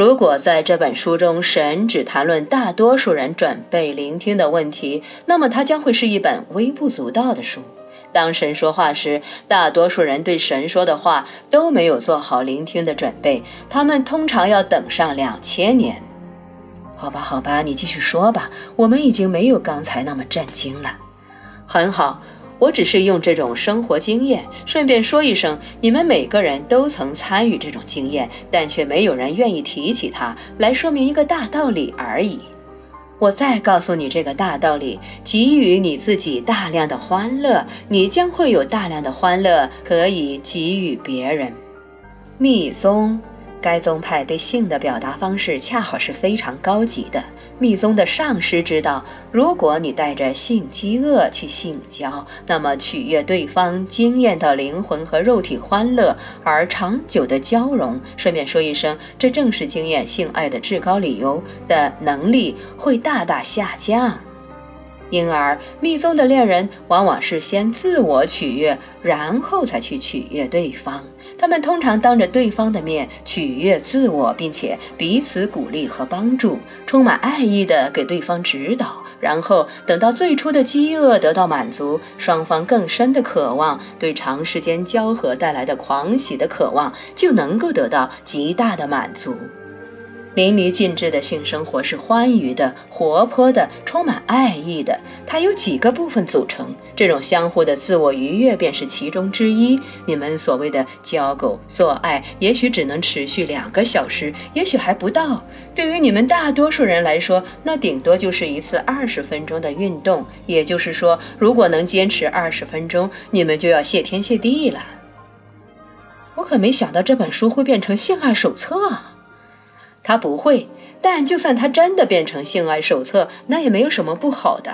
如果在这本书中，神只谈论大多数人准备聆听的问题，那么它将会是一本微不足道的书。当神说话时，大多数人对神说的话都没有做好聆听的准备，他们通常要等上两千年。好吧，好吧，你继续说吧。我们已经没有刚才那么震惊了。很好，我只是用这种生活经验，顺便说一声，你们每个人都曾参与这种经验，但却没有人愿意提起它，来说明一个大道理而已。我再告诉你这个大道理：给予你自己大量的欢乐，你将会有大量的欢乐可以给予别人。密宗，该宗派对性的表达方式恰好是非常高级的。密宗的上师知道，如果你带着性饥饿去性交，那么取悦对方、惊艳到灵魂和肉体欢乐而长久的交融，顺便说一声，这正是经验性爱的至高理由的能力会大大下降。因而，密宗的恋人往往是先自我取悦，然后才去取悦对方。他们通常当着对方的面取悦自我，并且彼此鼓励和帮助，充满爱意地给对方指导。然后等到最初的饥饿得到满足，双方更深的渴望对长时间交合带来的狂喜的渴望就能够得到极大的满足。淋漓尽致的性生活是欢愉的、活泼的、充满爱意的。它由几个部分组成，这种相互的自我愉悦便是其中之一。你们所谓的交狗做爱，也许只能持续两个小时，也许还不到。对于你们大多数人来说，那顶多就是一次二十分钟的运动。也就是说，如果能坚持二十分钟，你们就要谢天谢地了。我可没想到这本书会变成性爱手册啊！他不会，但就算他真的变成性爱手册，那也没有什么不好的。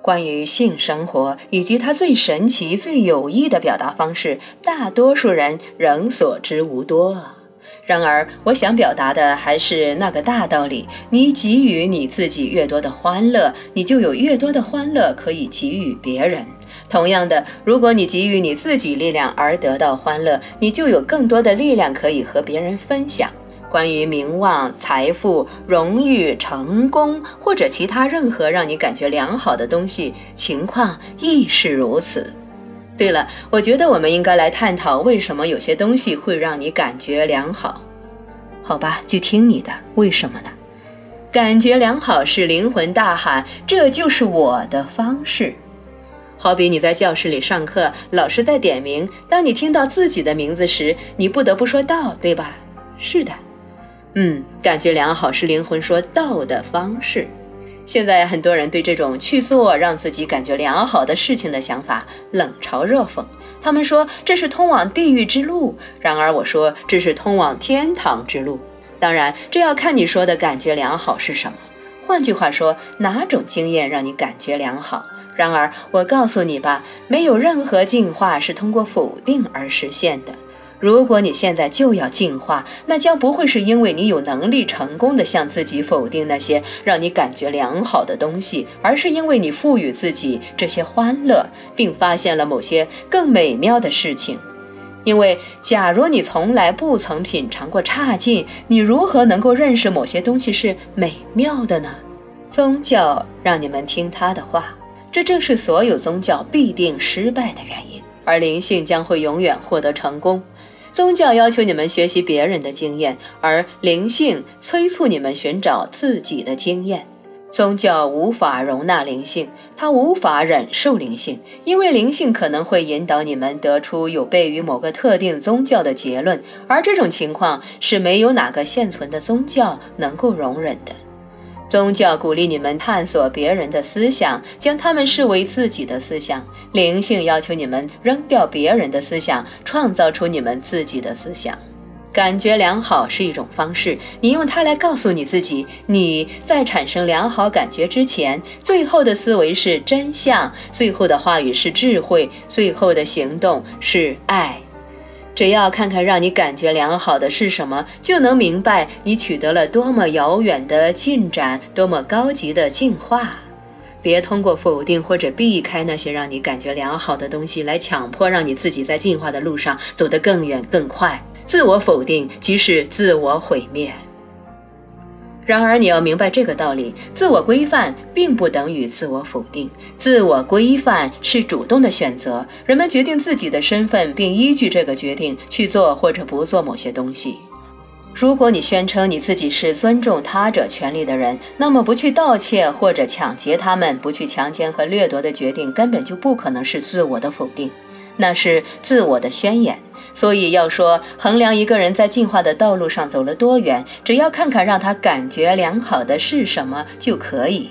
关于性生活以及它最神奇、最有益的表达方式，大多数人仍所知无多。然而，我想表达的还是那个大道理：你给予你自己越多的欢乐，你就有越多的欢乐可以给予别人。同样的，如果你给予你自己力量而得到欢乐，你就有更多的力量可以和别人分享。关于名望、财富、荣誉、成功，或者其他任何让你感觉良好的东西，情况亦是如此。对了，我觉得我们应该来探讨为什么有些东西会让你感觉良好。好吧，就听你的。为什么呢？感觉良好是灵魂大喊：“这就是我的方式。”好比你在教室里上课，老师在点名，当你听到自己的名字时，你不得不说到，对吧？是的。嗯，感觉良好是灵魂说道的方式。现在很多人对这种去做让自己感觉良好的事情的想法冷嘲热讽，他们说这是通往地狱之路。然而我说这是通往天堂之路。当然，这要看你说的感觉良好是什么。换句话说，哪种经验让你感觉良好？然而我告诉你吧，没有任何进化是通过否定而实现的。如果你现在就要进化，那将不会是因为你有能力成功的向自己否定那些让你感觉良好的东西，而是因为你赋予自己这些欢乐，并发现了某些更美妙的事情。因为假如你从来不曾品尝过差劲，你如何能够认识某些东西是美妙的呢？宗教让你们听他的话，这正是所有宗教必定失败的原因，而灵性将会永远获得成功。宗教要求你们学习别人的经验，而灵性催促你们寻找自己的经验。宗教无法容纳灵性，它无法忍受灵性，因为灵性可能会引导你们得出有悖于某个特定宗教的结论，而这种情况是没有哪个现存的宗教能够容忍的。宗教鼓励你们探索别人的思想，将他们视为自己的思想；灵性要求你们扔掉别人的思想，创造出你们自己的思想。感觉良好是一种方式，你用它来告诉你自己，你在产生良好感觉之前，最后的思维是真相，最后的话语是智慧，最后的行动是爱。只要看看让你感觉良好的是什么，就能明白你取得了多么遥远的进展，多么高级的进化。别通过否定或者避开那些让你感觉良好的东西来强迫让你自己在进化的路上走得更远更快。自我否定即是自我毁灭。然而，你要明白这个道理：自我规范并不等于自我否定。自我规范是主动的选择，人们决定自己的身份，并依据这个决定去做或者不做某些东西。如果你宣称你自己是尊重他者权利的人，那么不去盗窃或者抢劫他们，不去强奸和掠夺的决定根本就不可能是自我的否定，那是自我的宣言。所以要说衡量一个人在进化的道路上走了多远，只要看看让他感觉良好的是什么就可以。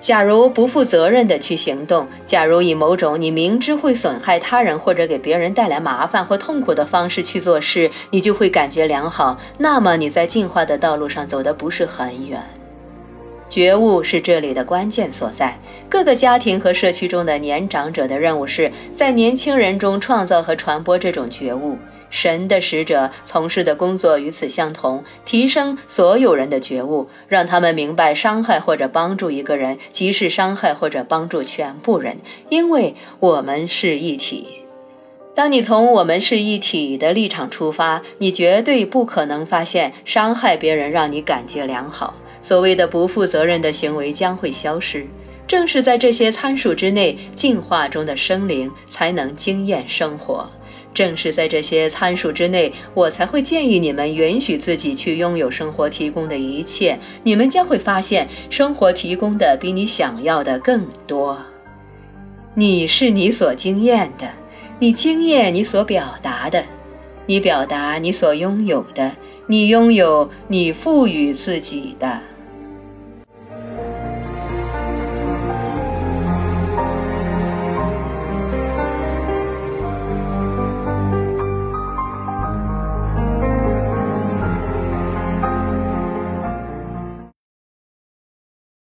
假如不负责任的去行动，假如以某种你明知会损害他人或者给别人带来麻烦或痛苦的方式去做事，你就会感觉良好。那么你在进化的道路上走的不是很远。觉悟是这里的关键所在。各个家庭和社区中的年长者的任务是在年轻人中创造和传播这种觉悟。神的使者从事的工作与此相同，提升所有人的觉悟，让他们明白伤害或者帮助一个人，即是伤害或者帮助全部人，因为我们是一体。当你从我们是一体的立场出发，你绝对不可能发现伤害别人让你感觉良好。所谓的不负责任的行为将会消失。正是在这些参数之内，进化中的生灵才能经验生活。正是在这些参数之内，我才会建议你们允许自己去拥有生活提供的一切。你们将会发现，生活提供的比你想要的更多。你是你所经验的，你经验你所表达的，你表达你所拥有的，你拥有你赋予自己的。